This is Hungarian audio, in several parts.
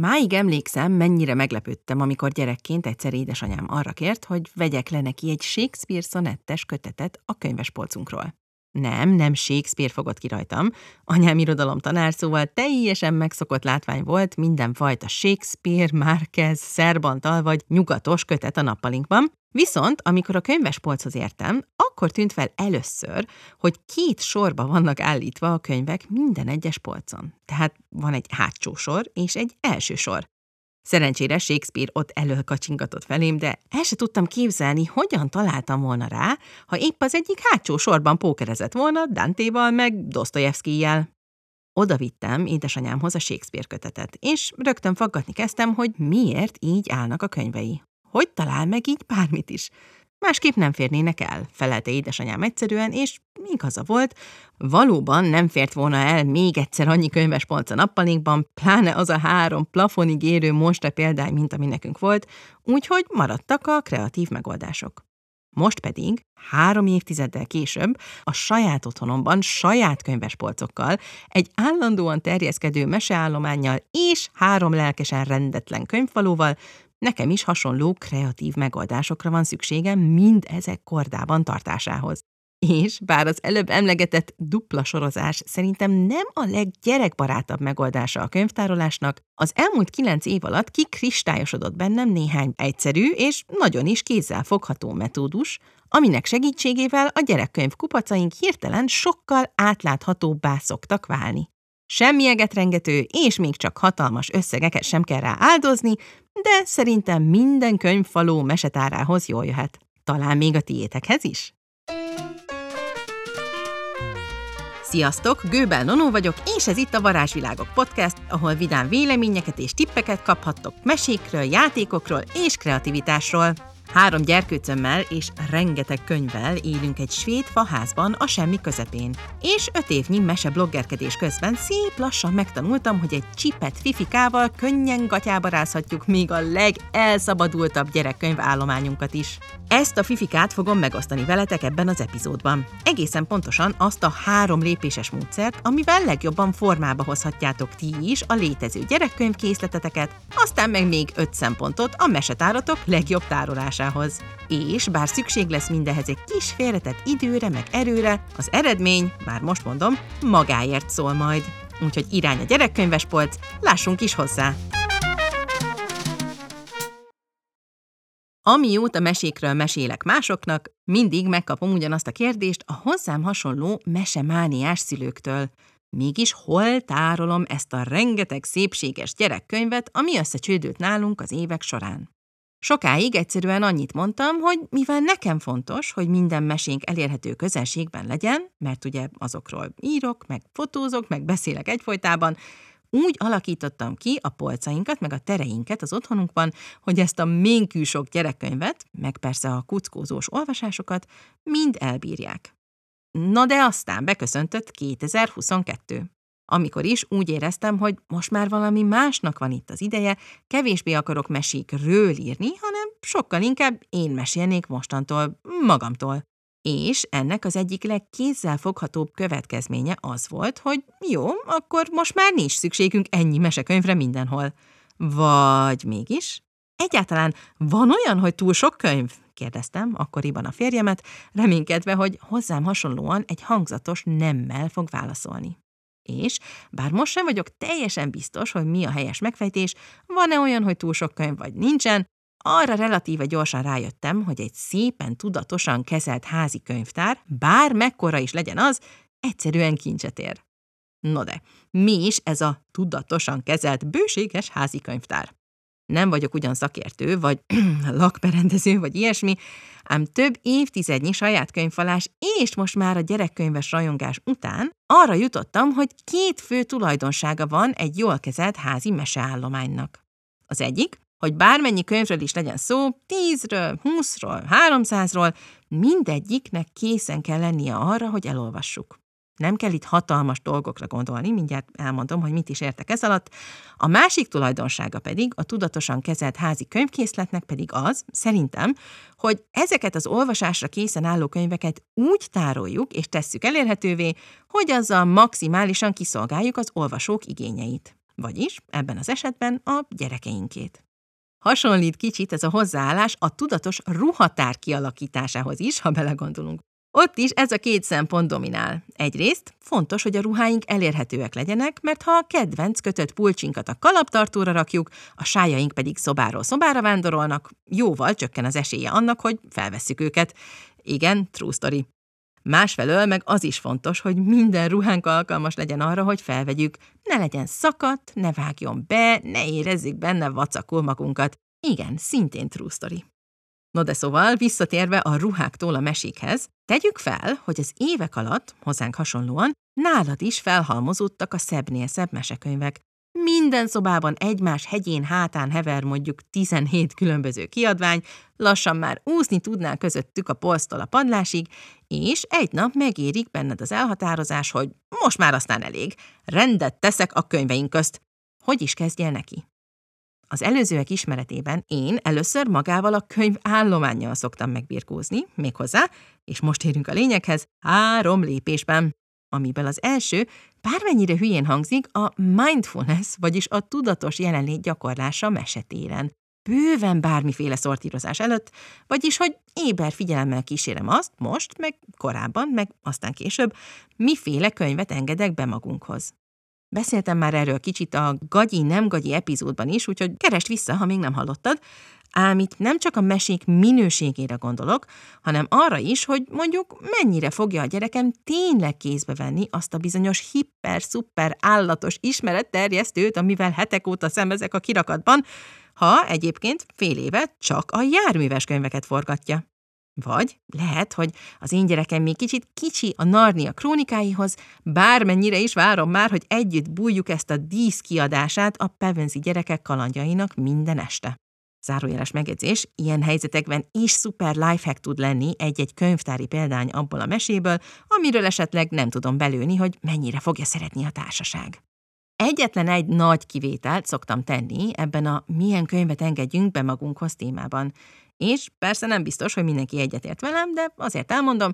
Máig emlékszem, mennyire meglepődtem, amikor gyerekként egyszer édesanyám arra kért, hogy vegyek le neki egy Shakespeare szonettes kötetet a könyvespolcunkról. Nem, nem Shakespeare fogott ki rajtam. Anyám irodalom tanár, szóval teljesen megszokott látvány volt mindenfajta Shakespeare, Márquez, Szerbantal vagy nyugatos kötet a nappalinkban, Viszont, amikor a könyvespolchoz értem, akkor tűnt fel először, hogy két sorba vannak állítva a könyvek minden egyes polcon. Tehát van egy hátsó sor és egy első sor. Szerencsére Shakespeare ott elől kacsingatott felém, de el se tudtam képzelni, hogyan találtam volna rá, ha épp az egyik hátsó sorban pókerezett volna Dantéval meg Dostoyevskijjel. Oda vittem édesanyámhoz a Shakespeare kötetet, és rögtön faggatni kezdtem, hogy miért így állnak a könyvei. Hogy talál meg így bármit is? Másképp nem férnének el, felelte édesanyám egyszerűen, és igaza volt, valóban nem fért volna el még egyszer annyi könyves polc a nappalinkban, pláne az a három plafonig érő monstre példány, mint ami nekünk volt, úgyhogy maradtak a kreatív megoldások. Most pedig, három évtizeddel később, a saját otthonomban, saját könyvespolcokkal, egy állandóan terjeszkedő meseállományjal és három lelkesen rendetlen könyvfalóval Nekem is hasonló kreatív megoldásokra van szükségem mind ezek kordában tartásához. És bár az előbb emlegetett dupla sorozás szerintem nem a leggyerekbarátabb megoldása a könyvtárolásnak, az elmúlt kilenc év alatt kikristályosodott bennem néhány egyszerű és nagyon is kézzel fogható metódus, aminek segítségével a gyerekkönyv kupacaink hirtelen sokkal átláthatóbbá szoktak válni. Semmi egetrengető, és még csak hatalmas összegeket sem kell rá áldozni, de szerintem minden könyvfaló mesetárához jól jöhet. Talán még a tiétekhez is? Sziasztok, Gőbel Nonó vagyok, és ez itt a Varázsvilágok podcast, ahol vidám véleményeket és tippeket kaphattok mesékről, játékokról és kreativitásról. Három gyerkőcömmel és rengeteg könyvvel élünk egy svéd faházban a semmi közepén. És öt évnyi mese bloggerkedés közben szép lassan megtanultam, hogy egy csipet fifikával könnyen gatyába rázhatjuk még a legelszabadultabb gyerekkönyv állományunkat is. Ezt a fifikát fogom megosztani veletek ebben az epizódban. Egészen pontosan azt a három lépéses módszert, amivel legjobban formába hozhatjátok ti is a létező gyerekkönyvkészleteteket, aztán meg még öt szempontot a mesetáratok legjobb tárolására megoldásához. És bár szükség lesz mindehez egy kis félretett időre meg erőre, az eredmény, már most mondom, magáért szól majd. Úgyhogy irány a gyerekkönyvespolc, lássunk is hozzá! Amióta mesékről mesélek másoknak, mindig megkapom ugyanazt a kérdést a hozzám hasonló mesemániás szülőktől. Mégis hol tárolom ezt a rengeteg szépséges gyerekkönyvet, ami összecsődült nálunk az évek során? Sokáig egyszerűen annyit mondtam, hogy mivel nekem fontos, hogy minden mesénk elérhető közelségben legyen, mert ugye azokról írok, meg fotózok, meg beszélek egyfolytában, úgy alakítottam ki a polcainkat, meg a tereinket az otthonunkban, hogy ezt a ménkű sok gyerekkönyvet, meg persze a kuckózós olvasásokat mind elbírják. Na de aztán beköszöntött 2022 amikor is úgy éreztem, hogy most már valami másnak van itt az ideje, kevésbé akarok mesékről írni, hanem sokkal inkább én mesélnék mostantól magamtól. És ennek az egyik legkézzelfoghatóbb következménye az volt, hogy jó, akkor most már nincs szükségünk ennyi mesekönyvre mindenhol. Vagy mégis? Egyáltalán van olyan, hogy túl sok könyv? kérdeztem akkoriban a férjemet, reménykedve, hogy hozzám hasonlóan egy hangzatos nemmel fog válaszolni. És, bár most sem vagyok teljesen biztos, hogy mi a helyes megfejtés, van-e olyan, hogy túl sok könyv vagy nincsen, arra relatíve gyorsan rájöttem, hogy egy szépen tudatosan kezelt házi könyvtár, bár mekkora is legyen az, egyszerűen kincset ér. No de, mi is ez a tudatosan kezelt bőséges házi könyvtár? Nem vagyok ugyan szakértő, vagy lakberendező, vagy ilyesmi, ám több évtizednyi saját könyvfalás és most már a gyerekkönyves rajongás után arra jutottam, hogy két fő tulajdonsága van egy jól kezelt házi meseállománynak. Az egyik, hogy bármennyi könyvről is legyen szó, tízről, húszról, háromszázról, mindegyiknek készen kell lennie arra, hogy elolvassuk. Nem kell itt hatalmas dolgokra gondolni, mindjárt elmondom, hogy mit is értek ez alatt. A másik tulajdonsága pedig, a tudatosan kezelt házi könyvkészletnek pedig az, szerintem, hogy ezeket az olvasásra készen álló könyveket úgy tároljuk és tesszük elérhetővé, hogy azzal maximálisan kiszolgáljuk az olvasók igényeit. vagyis ebben az esetben a gyerekeinkét. Hasonlít kicsit ez a hozzáállás a tudatos ruhatár kialakításához is, ha belegondolunk. Ott is ez a két szempont dominál. Egyrészt fontos, hogy a ruháink elérhetőek legyenek, mert ha a kedvenc kötött pulcsinkat a kalaptartóra rakjuk, a sájaink pedig szobáról szobára vándorolnak, jóval csökken az esélye annak, hogy felvesszük őket. Igen, true story. Másfelől meg az is fontos, hogy minden ruhánk alkalmas legyen arra, hogy felvegyük. Ne legyen szakadt, ne vágjon be, ne érezzük benne vacakul magunkat. Igen, szintén true story. No de szóval, visszatérve a ruháktól a mesékhez, tegyük fel, hogy az évek alatt, hozzánk hasonlóan, nálad is felhalmozódtak a szebbnél szebb mesekönyvek. Minden szobában egymás hegyén hátán hever mondjuk 17 különböző kiadvány, lassan már úszni tudnál közöttük a polctól a padlásig, és egy nap megérik benned az elhatározás, hogy most már aztán elég, rendet teszek a könyveink közt. Hogy is kezdjél neki? Az előzőek ismeretében én először magával a könyv állományjal szoktam megbirkózni, méghozzá, és most érünk a lényeghez, három lépésben, amiből az első, bármennyire hülyén hangzik, a mindfulness, vagyis a tudatos jelenlét gyakorlása mesetéren. Bőven bármiféle szortírozás előtt, vagyis, hogy éber figyelemmel kísérem azt, most, meg korábban, meg aztán később, miféle könyvet engedek be magunkhoz. Beszéltem már erről kicsit a gagyi-nem gagyi epizódban is, úgyhogy keresd vissza, ha még nem hallottad, ám itt nem csak a mesék minőségére gondolok, hanem arra is, hogy mondjuk mennyire fogja a gyerekem tényleg kézbe venni azt a bizonyos hiper-szuper állatos ismeretterjesztőt, amivel hetek óta szembezek a kirakatban, ha egyébként fél éve csak a járműves könyveket forgatja. Vagy lehet, hogy az én gyerekem még kicsit kicsi a Narnia krónikáihoz, bármennyire is várom már, hogy együtt bújjuk ezt a dísz kiadását a Pevensi gyerekek kalandjainak minden este. Zárójeles megjegyzés, ilyen helyzetekben is szuper lifehack tud lenni egy-egy könyvtári példány abból a meséből, amiről esetleg nem tudom belőni, hogy mennyire fogja szeretni a társaság. Egyetlen egy nagy kivételt szoktam tenni ebben a milyen könyvet engedjünk be magunkhoz témában, és persze nem biztos, hogy mindenki egyetért velem, de azért elmondom,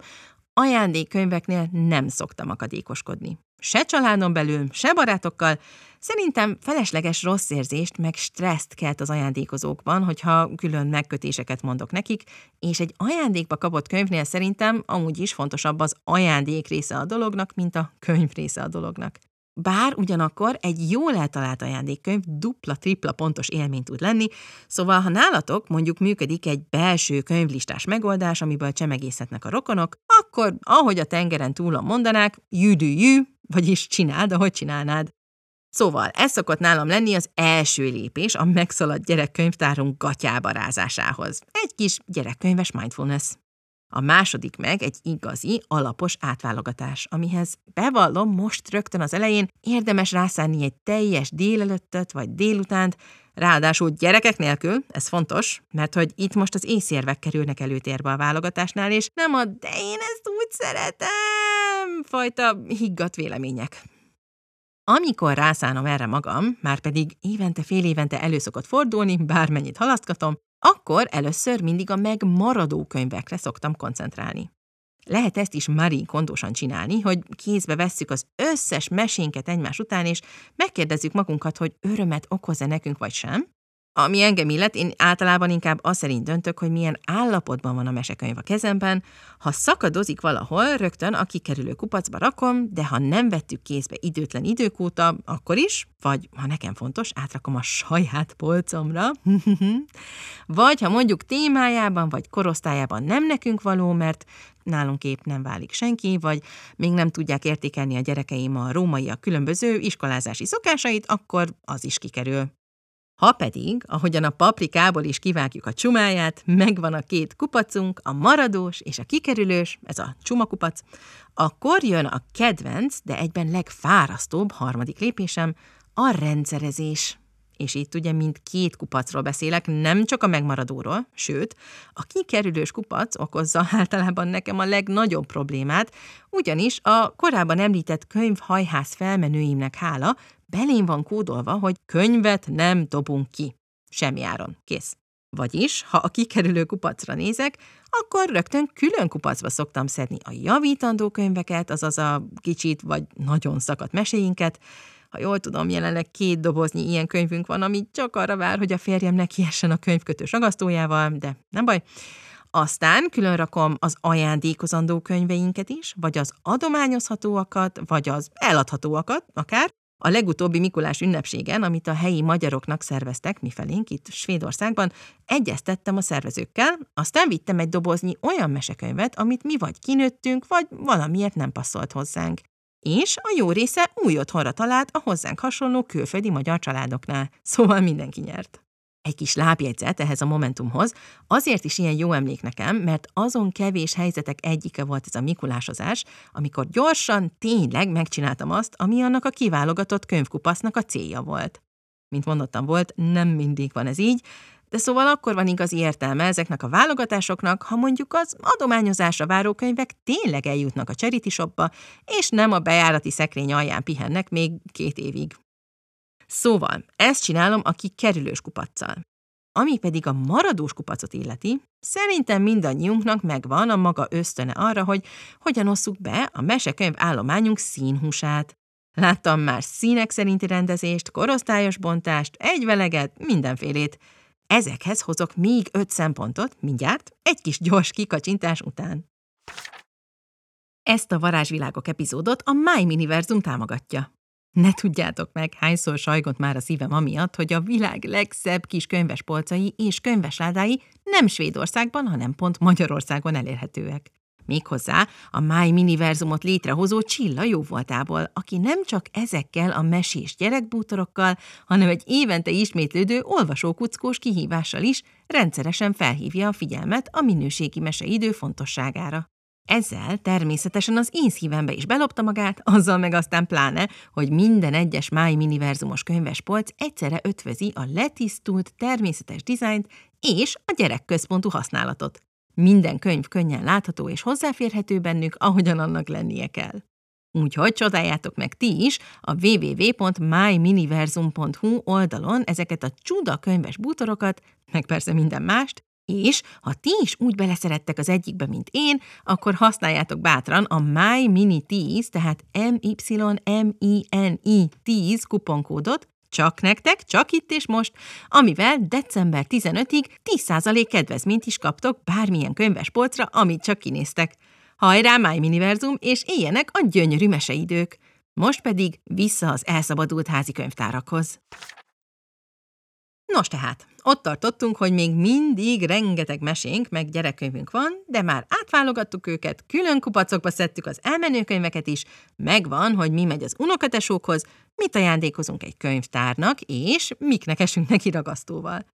ajándékkönyveknél nem szoktam akadékoskodni. Se családon belül, se barátokkal. Szerintem felesleges rossz érzést, meg stresszt kelt az ajándékozókban, hogyha külön megkötéseket mondok nekik, és egy ajándékba kapott könyvnél szerintem amúgy is fontosabb az ajándék része a dolognak, mint a könyv része a dolognak. Bár ugyanakkor egy jól eltalált ajándékkönyv dupla-tripla pontos élmény tud lenni, szóval ha nálatok mondjuk működik egy belső könyvlistás megoldás, amiből csemegészhetnek a rokonok, akkor, ahogy a tengeren túlon mondanák, you do you, vagyis csináld, ahogy csinálnád. Szóval ez szokott nálam lenni az első lépés a megszaladt gyerekkönyvtárunk gatyába rázásához. Egy kis gyerekkönyves mindfulness. A második meg egy igazi, alapos átválogatás, amihez bevallom most rögtön az elején érdemes rászánni egy teljes délelőttöt vagy délutánt, ráadásul gyerekek nélkül, ez fontos, mert hogy itt most az észérvek kerülnek előtérbe a válogatásnál, és nem a de én ezt úgy szeretem fajta higgadt vélemények. Amikor rászánom erre magam, már pedig évente, fél évente elő szokott fordulni, bármennyit halasztgatom, akkor először mindig a megmaradó könyvekre szoktam koncentrálni. Lehet ezt is Marie kondósan csinálni, hogy kézbe vesszük az összes mesénket egymás után, és megkérdezzük magunkat, hogy örömet okoz-e nekünk vagy sem, ami engem illet, én általában inkább az szerint döntök, hogy milyen állapotban van a mesekönyv a kezemben. Ha szakadozik valahol, rögtön a kikerülő kupacba rakom, de ha nem vettük kézbe időtlen idők óta, akkor is, vagy ha nekem fontos, átrakom a saját polcomra. vagy ha mondjuk témájában vagy korosztályában nem nekünk való, mert nálunk épp nem válik senki, vagy még nem tudják értékelni a gyerekeim a rómaiak különböző iskolázási szokásait, akkor az is kikerül. Ha pedig, ahogyan a paprikából is kivágjuk a csumáját, megvan a két kupacunk, a maradós és a kikerülős, ez a csumakupac, akkor jön a kedvenc, de egyben legfárasztóbb harmadik lépésem, a rendszerezés. És itt ugye mind két kupacról beszélek, nem csak a megmaradóról, sőt, a kikerülős kupac okozza általában nekem a legnagyobb problémát, ugyanis a korábban említett könyvhajház felmenőimnek hála belém van kódolva, hogy könyvet nem dobunk ki. Semmi áron. Kész. Vagyis, ha a kikerülő kupacra nézek, akkor rögtön külön kupacba szoktam szedni a javítandó könyveket, azaz a kicsit vagy nagyon szakadt meséinket, Ha jól tudom, jelenleg két doboznyi ilyen könyvünk van, ami csak arra vár, hogy a férjem nekiessen a könyvkötős ragasztójával, de nem baj. Aztán külön rakom az ajándékozandó könyveinket is, vagy az adományozhatóakat, vagy az eladhatóakat akár, a legutóbbi Mikulás ünnepségen, amit a helyi magyaroknak szerveztek, mifelénk itt Svédországban, egyeztettem a szervezőkkel, aztán vittem egy doboznyi olyan mesekönyvet, amit mi vagy kinőttünk, vagy valamiért nem passzolt hozzánk. És a jó része új otthonra talált a hozzánk hasonló külföldi magyar családoknál, szóval mindenki nyert. Egy kis lábjegyzet ehhez a momentumhoz, azért is ilyen jó emlék nekem, mert azon kevés helyzetek egyike volt ez a mikulásozás, amikor gyorsan, tényleg megcsináltam azt, ami annak a kiválogatott könyvkupasznak a célja volt. Mint mondottam volt, nem mindig van ez így, de szóval akkor van igazi értelme ezeknek a válogatásoknak, ha mondjuk az adományozásra váró könyvek tényleg eljutnak a charity shopba, és nem a bejárati szekrény alján pihennek még két évig. Szóval, ezt csinálom a kerülős kupacsal. Ami pedig a maradós kupacot illeti, szerintem mindannyiunknak megvan a maga ösztöne arra, hogy hogyan osszuk be a mesekönyv állományunk színhúsát. Láttam már színek szerinti rendezést, korosztályos bontást, egyveleget, mindenfélét. Ezekhez hozok még öt szempontot, mindjárt, egy kis gyors kikacsintás után. Ezt a Varázsvilágok epizódot a My Miniverzum támogatja. Ne tudjátok meg, hányszor sajgott már a szívem amiatt, hogy a világ legszebb kis könyvespolcai és könyvesládái nem Svédországban, hanem pont Magyarországon elérhetőek. Méghozzá a My Miniverzumot létrehozó Csilla jó voltából, aki nem csak ezekkel a mesés gyerekbútorokkal, hanem egy évente ismétlődő olvasókuckós kihívással is rendszeresen felhívja a figyelmet a minőségi meseidő fontosságára. Ezzel természetesen az én szívembe is belopta magát, azzal meg aztán pláne, hogy minden egyes máj miniverzumos könyvespolc egyszerre ötvözi a letisztult, természetes dizájnt és a gyerekközpontú használatot. Minden könyv könnyen látható és hozzáférhető bennük, ahogyan annak lennie kell. Úgyhogy csodáljátok meg ti is a www.myminiversum.hu oldalon ezeket a csuda könyves bútorokat, meg persze minden mást, és ha ti is úgy beleszerettek az egyikbe, mint én, akkor használjátok bátran a My Mini 10, tehát MYMINI 10 kuponkódot, csak nektek, csak itt és most, amivel december 15-ig 10% kedvezményt is kaptok bármilyen könyvespolcra, amit csak kinéztek. Hajrá, My Miniverzum, és éljenek a gyönyörű meseidők! Most pedig vissza az elszabadult házi könyvtárakhoz. Nos tehát, ott tartottunk, hogy még mindig rengeteg mesénk, meg gyerekkönyvünk van, de már átválogattuk őket, külön kupacokba szedtük az elmenőkönyveket is, megvan, hogy mi megy az unokatesókhoz, mit ajándékozunk egy könyvtárnak, és miknek esünk neki ragasztóval.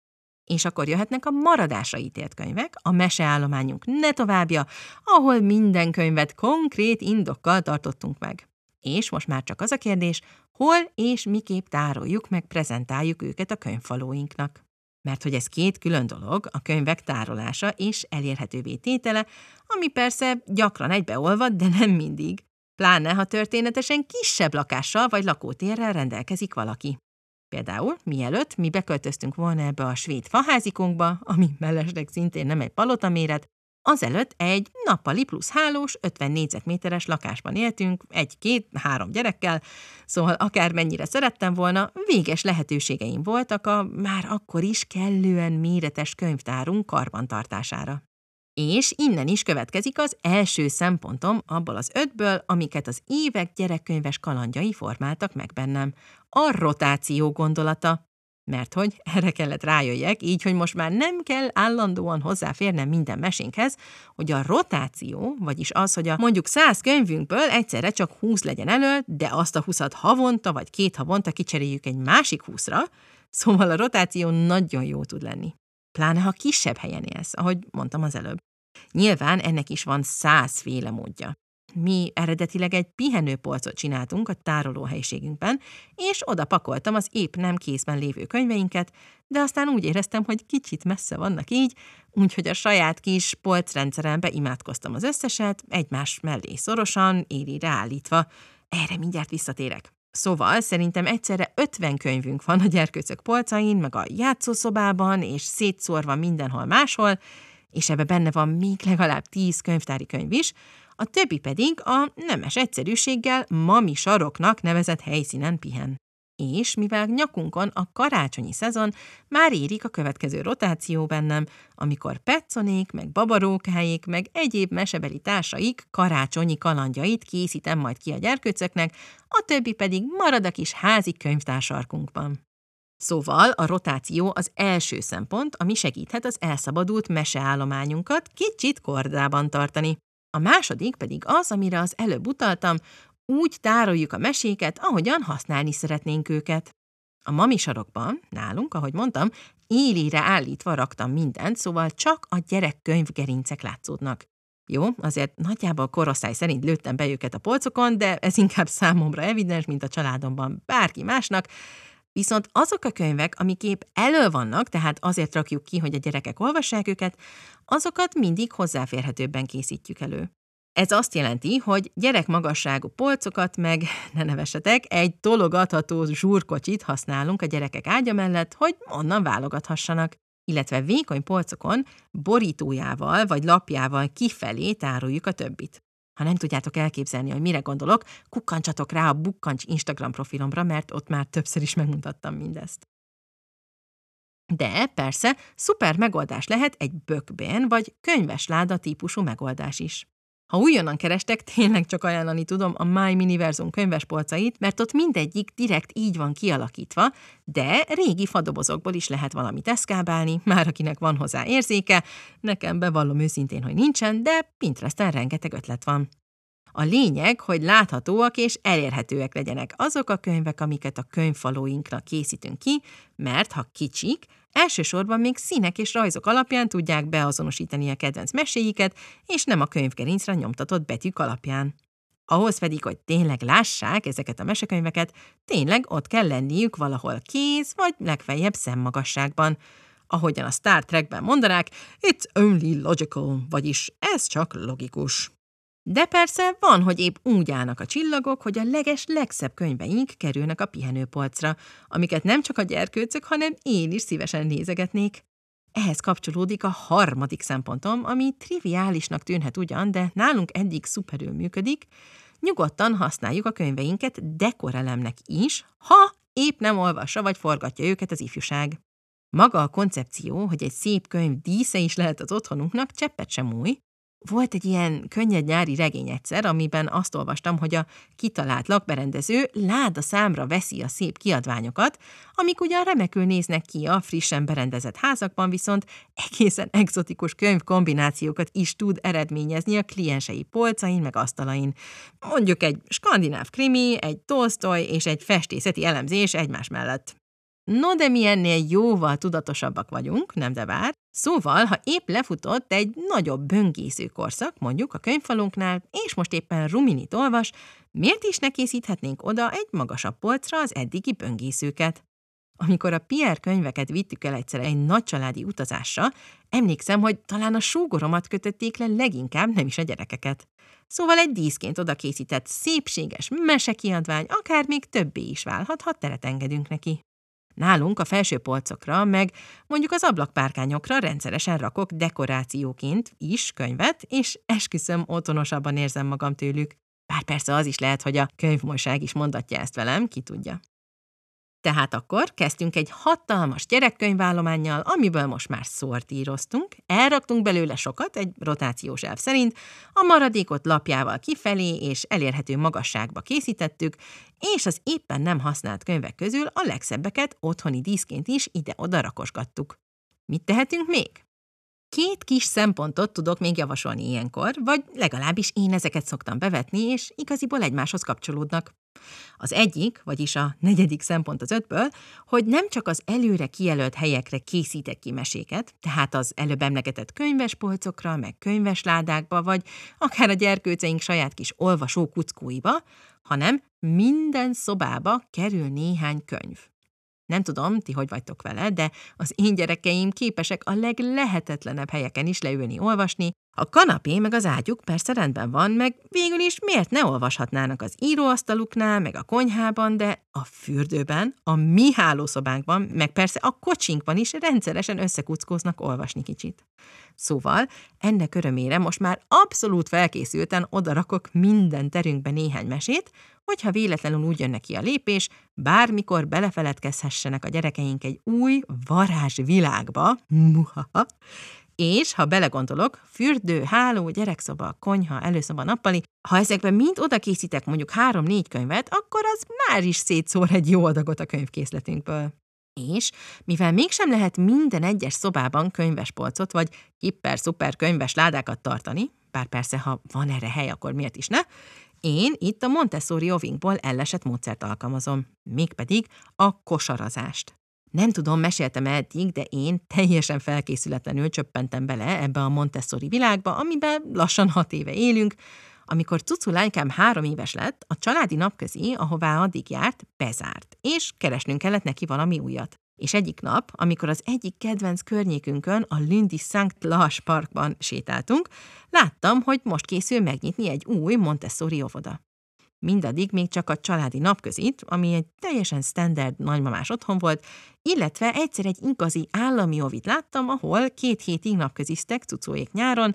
És akkor jöhetnek a maradásra ítélt könyvek, a meseállományunk ne továbbja, ahol minden könyvet konkrét indokkal tartottunk meg. És most már csak az a kérdés, hol és miképp tároljuk meg prezentáljuk őket a könyvfalóinknak. Mert hogy ez két külön dolog, a könyvek tárolása és elérhetővé tétele, ami persze gyakran egybeolvad, de nem mindig. Pláne, ha történetesen kisebb lakással vagy lakótérrel rendelkezik valaki. Például, mielőtt mi beköltöztünk volna ebbe a svéd faházikunkba, ami mellesleg szintén nem egy palotaméret, Azelőtt egy nappali plusz hálós, 50 négyzetméteres lakásban éltünk, egy-két-három gyerekkel, szóval akármennyire szerettem volna, véges lehetőségeim voltak a már akkor is kellően méretes könyvtárunk karbantartására. És innen is következik az első szempontom abból az ötből, amiket az évek gyerekkönyves kalandjai formáltak meg bennem. A rotáció gondolata, mert hogy erre kellett rájöjjek, így, hogy most már nem kell állandóan hozzáférnem minden mesénkhez, hogy a rotáció, vagyis az, hogy a mondjuk száz könyvünkből egyszerre csak húsz legyen elő, de azt a húszat havonta vagy két havonta kicseréljük egy másik húszra, szóval a rotáció nagyon jó tud lenni. Pláne, ha kisebb helyen élsz, ahogy mondtam az előbb. Nyilván ennek is van százféle módja. Mi eredetileg egy pihenőpolcot csináltunk a tárolóhelyiségünkben, és oda pakoltam az épp nem készben lévő könyveinket, de aztán úgy éreztem, hogy kicsit messze vannak így, úgyhogy a saját kis polcrendszerembe imádkoztam az összeset, egymás mellé szorosan, éri ráállítva. Erre mindjárt visszatérek. Szóval szerintem egyszerre 50 könyvünk van a gyerkőcök polcain, meg a játszószobában, és szétszórva mindenhol máshol, és ebbe benne van még legalább 10 könyvtári könyv is, a többi pedig a nemes egyszerűséggel mami saroknak nevezett helyszínen pihen. és mivel nyakunkon a karácsonyi szezon, már érik a következő rotáció bennem, amikor Petzonék, meg babarókáik, meg egyéb mesebeli társaik karácsonyi kalandjait készítem majd ki a gyerkőcöknek, a többi pedig marad a kis házi könyvtársarkunkban. Szóval a rotáció az első szempont, ami segíthet az elszabadult meseállományunkat kicsit kordában tartani. A második pedig az, amire az előbb utaltam, úgy tároljuk a meséket, ahogyan használni szeretnénk őket. A mami sarokban, nálunk, ahogy mondtam, élére állítva raktam mindent, szóval csak a gyerekkönyvgerincek látszódnak. Jó, azért nagyjából korosztály szerint lőttem be őket a polcokon, de ez inkább számomra evidens, mint a családomban bárki másnak, Viszont azok a könyvek, amik épp elő vannak, tehát azért rakjuk ki, hogy a gyerekek olvassák őket, azokat mindig hozzáférhetőbben készítjük elő. Ez azt jelenti, hogy gyerekmagasságú polcokat meg, ne nevesetek, egy tologatható zsúrkocsit használunk a gyerekek ágya mellett, hogy onnan válogathassanak illetve vékony polcokon borítójával vagy lapjával kifelé tároljuk a többit. Ha nem tudjátok elképzelni, hogy mire gondolok, kukkancsatok rá a Bukkancs Instagram profilomra, mert ott már többször is megmutattam mindezt. De persze, szuper megoldás lehet egy bökbén vagy könyvesláda típusú megoldás is. Ha újonnan kerestek, tényleg csak ajánlani tudom a My Miniverzum könyvespolcait, mert ott mindegyik direkt így van kialakítva, de régi fadobozokból is lehet valamit eszkábálni, már akinek van hozzá érzéke, nekem bevallom őszintén, hogy nincsen, de Pinteresten rengeteg ötlet van. A lényeg, hogy láthatóak és elérhetőek legyenek azok a könyvek, amiket a könyvfalóinknak készítünk ki, mert ha kicsik, elsősorban még színek és rajzok alapján tudják beazonosítani a kedvenc meséiket, és nem a könyvgerincre nyomtatott betűk alapján. Ahhoz pedig, hogy tényleg lássák ezeket a mesekönyveket, tényleg ott kell lenniük valahol kéz vagy legfeljebb szemmagasságban. Ahogyan a Star Trekben mondanák, it's only logical, vagyis ez csak logikus. De persze van, hogy épp úgy állnak a csillagok, hogy a leges legszebb könyveink kerülnek a pihenőpolcra, amiket nem csak a gyerkőcök, hanem én is szívesen nézegetnék. Ehhez kapcsolódik a harmadik szempontom, ami triviálisnak tűnhet ugyan, de nálunk eddig szuperül működik, nyugodtan használjuk a könyveinket dekorelemnek is, ha épp nem olvassa vagy forgatja őket az ifjúság. Maga a koncepció, hogy egy szép könyv dísze is lehet az otthonunknak, cseppet sem új, volt egy ilyen könnyed nyári regény egyszer, amiben azt olvastam, hogy a kitalált lakberendező láda számra veszi a szép kiadványokat, amik ugyan remekül néznek ki a frissen berendezett házakban, viszont egészen egzotikus könyvkombinációkat is tud eredményezni a kliensei polcain meg asztalain. Mondjuk egy skandináv krimi, egy Tolstoy és egy festészeti elemzés egymás mellett. No, de mi ennél jóval tudatosabbak vagyunk, nem de vár. Szóval, ha épp lefutott egy nagyobb böngésző korszak, mondjuk a könyvfalunknál, és most éppen Ruminit olvas, miért is ne készíthetnénk oda egy magasabb polcra az eddigi böngészőket? Amikor a Pierre könyveket vittük el egyszer egy nagy családi utazásra, emlékszem, hogy talán a súgoromat kötötték le leginkább, nem is a gyerekeket. Szóval egy díszként oda készített szépséges mesekiadvány akár még többé is válhat, ha teret engedünk neki. Nálunk a felső polcokra, meg mondjuk az ablakpárkányokra rendszeresen rakok dekorációként is könyvet, és esküszöm, otthonosabban érzem magam tőlük. Bár persze az is lehet, hogy a könyvmolyság is mondatja ezt velem, ki tudja. Tehát akkor kezdtünk egy hatalmas gyerekkönyvállományjal, amiből most már szortíroztunk, elraktunk belőle sokat egy rotációs elv szerint, a maradékot lapjával kifelé és elérhető magasságba készítettük, és az éppen nem használt könyvek közül a legszebbeket otthoni díszként is ide-oda rakosgattuk. Mit tehetünk még? Két kis szempontot tudok még javasolni ilyenkor, vagy legalábbis én ezeket szoktam bevetni, és igaziból egymáshoz kapcsolódnak. Az egyik, vagyis a negyedik szempont az ötből, hogy nem csak az előre kijelölt helyekre készítek ki meséket, tehát az előbb emlegetett könyvespolcokra, meg könyvesládákba, vagy akár a gyerkőceink saját kis olvasó kuckóiba, hanem minden szobába kerül néhány könyv. Nem tudom, ti hogy vagytok vele, de az én gyerekeim képesek a leglehetetlenebb helyeken is leülni olvasni, A kanapé meg az ágyuk persze rendben van, meg végül is miért ne olvashatnának az íróasztaluknál, meg a konyhában, de a fürdőben, a mi hálószobánkban, meg persze a kocsinkban is rendszeresen összekuckóznak olvasni kicsit. Szóval ennek örömére most már abszolút felkészülten odarakok minden terünkbe néhány mesét, hogyha véletlenül úgy jön neki a lépés, bármikor belefeledkezhessenek a gyerekeink egy új varázsvilágba, muhaha, és, ha belegondolok, fürdő, háló, gyerekszoba, konyha, előszoba, nappali, ha ezekben mind oda készítek mondjuk három-négy könyvet, akkor az már is szétszór egy jó adagot a könyvkészletünkből. És, mivel mégsem lehet minden egyes szobában könyvespolcot vagy hiper-szuper könyves ládákat tartani, bár persze, ha van erre hely, akkor miért is ne, én itt a Montessori ovinkból ellesett módszert alkalmazom, mégpedig a kosarazást. Nem tudom, meséltem eddig, de én teljesen felkészületlenül csöppentem bele ebbe a Montessori világba, amiben lassan hat éve élünk, amikor cucu lánykám három éves lett, a családi napközi, ahová addig járt, bezárt, és keresnünk kellett neki valami újat. És egyik nap, amikor az egyik kedvenc környékünkön, a Lundi St. Lars Parkban sétáltunk, láttam, hogy most készül megnyitni egy új Montessori óvoda. Mindaddig még csak a családi napközit, ami egy teljesen standard nagymamás otthon volt, illetve egyszer egy igazi állami ovit láttam, ahol két hétig napköziztek cucóék nyáron,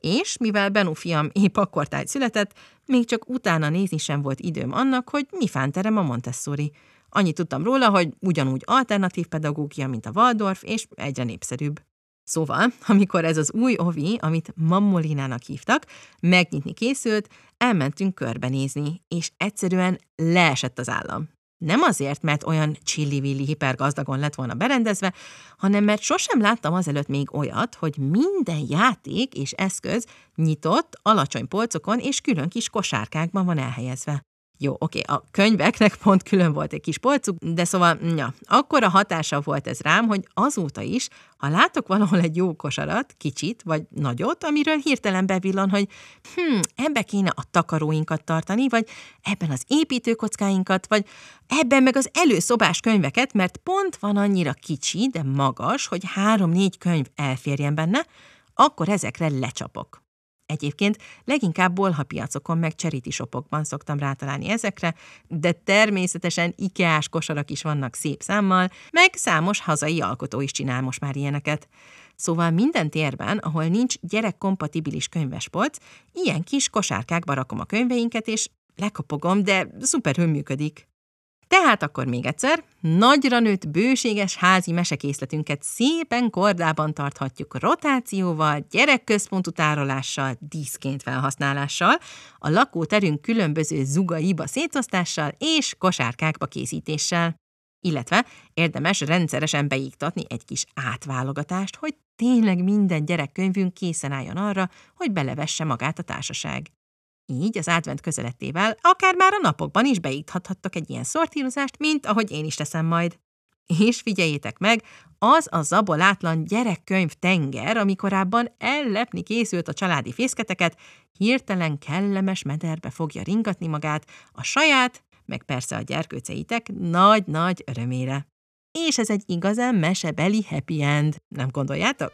és mivel Benú fiam épp akkor tájt született, még csak utána nézni sem volt időm annak, hogy mi fánterem a Montessori. Annyit tudtam róla, hogy ugyanúgy alternatív pedagógia, mint a Waldorf, és egyre népszerűbb. Szóval, amikor ez az új ovi, amit Mammolinának hívtak, megnyitni készült, elmentünk körbenézni, és egyszerűen leesett az állam. Nem azért, mert olyan csillivilli hipergazdagon lett volna berendezve, hanem mert sosem láttam azelőtt még olyat, hogy minden játék és eszköz nyitott, alacsony polcokon és külön kis kosárkákban van elhelyezve. Jó, oké, a könyveknek pont külön volt egy kis polcuk, de szóval, ja, akkora hatása volt ez rám, hogy azóta is, ha látok valahol egy jó kosarat, kicsit vagy nagyot, amiről hirtelen bevillan, hogy hm, ebbe kéne a takaróinkat tartani, vagy ebben az építőkockáinkat, vagy ebben meg az előszobás könyveket, mert pont van annyira kicsi, de magas, hogy három-négy könyv elférjen benne, akkor ezekre lecsapok. Egyébként leginkább bolhapiacokon meg charity shopokban szoktam rátalálni ezekre, de természetesen ikeás kosarak is vannak szép számmal, meg számos hazai alkotó is csinál most már ilyeneket. Szóval minden térben, ahol nincs gyerekkompatibilis könyvespolc, ilyen kis kosárkákba rakom a könyveinket, és lekapogom, de szuperül működik. Tehát akkor még egyszer, nagyra nőtt bőséges házi mesekészletünket szépen kordában tarthatjuk rotációval, gyerekközpontú tárolással, díszként felhasználással, a lakóterünk különböző zugaiba szétosztással és kosárkákba készítéssel. Illetve érdemes rendszeresen beiktatni egy kis átválogatást, hogy tényleg minden gyerekkönyvünk készen álljon arra, hogy belevesse magát a társaság. Így az advent közelettével akár már a napokban is beíthathattak egy ilyen szortírozást, mint ahogy én is teszem majd. És figyeljétek meg, az a zabolátlan gyerekkönyv tenger, amikorábban ellepni készült a családi fészketeket, hirtelen kellemes mederbe fogja ringatni magát a saját, meg persze a gyerkőceitek nagy-nagy örömére. És ez egy igazán mesebeli happy end, nem gondoljátok?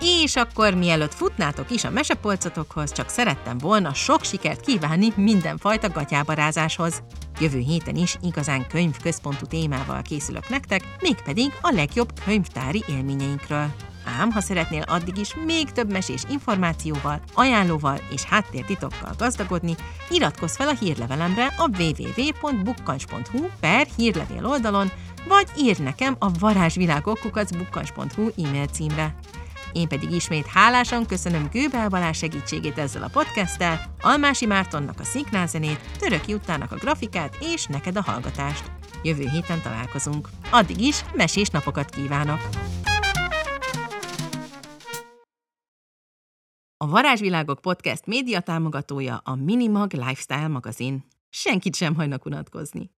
És akkor mielőtt futnátok is a mesepolcotokhoz, csak szerettem volna sok sikert kívánni mindenfajta gatyábarázáshoz. Jövő héten is igazán könyvközpontú témával készülök nektek, mégpedig a legjobb könyvtári élményeinkről. Ám ha szeretnél addig is még több mesés információval, ajánlóval és háttértitokkal gazdagodni, iratkozz fel a hírlevelemre a www.bukkancs.hu per hírlevél oldalon, vagy írd nekem a varázsvilágokkukac.bukkancs.hu e-mail címre. Én pedig ismét hálásan köszönöm Gőbel Balázs segítségét ezzel a podcasttel, Almási Mártonnak a szinknálzenét, Török Juttának a grafikát és neked a hallgatást. Jövő héten találkozunk. Addig is mesés napokat kívánok! A Varázsvilágok podcast média támogatója a Minimag Lifestyle magazin. Senkit sem hajnak unatkozni.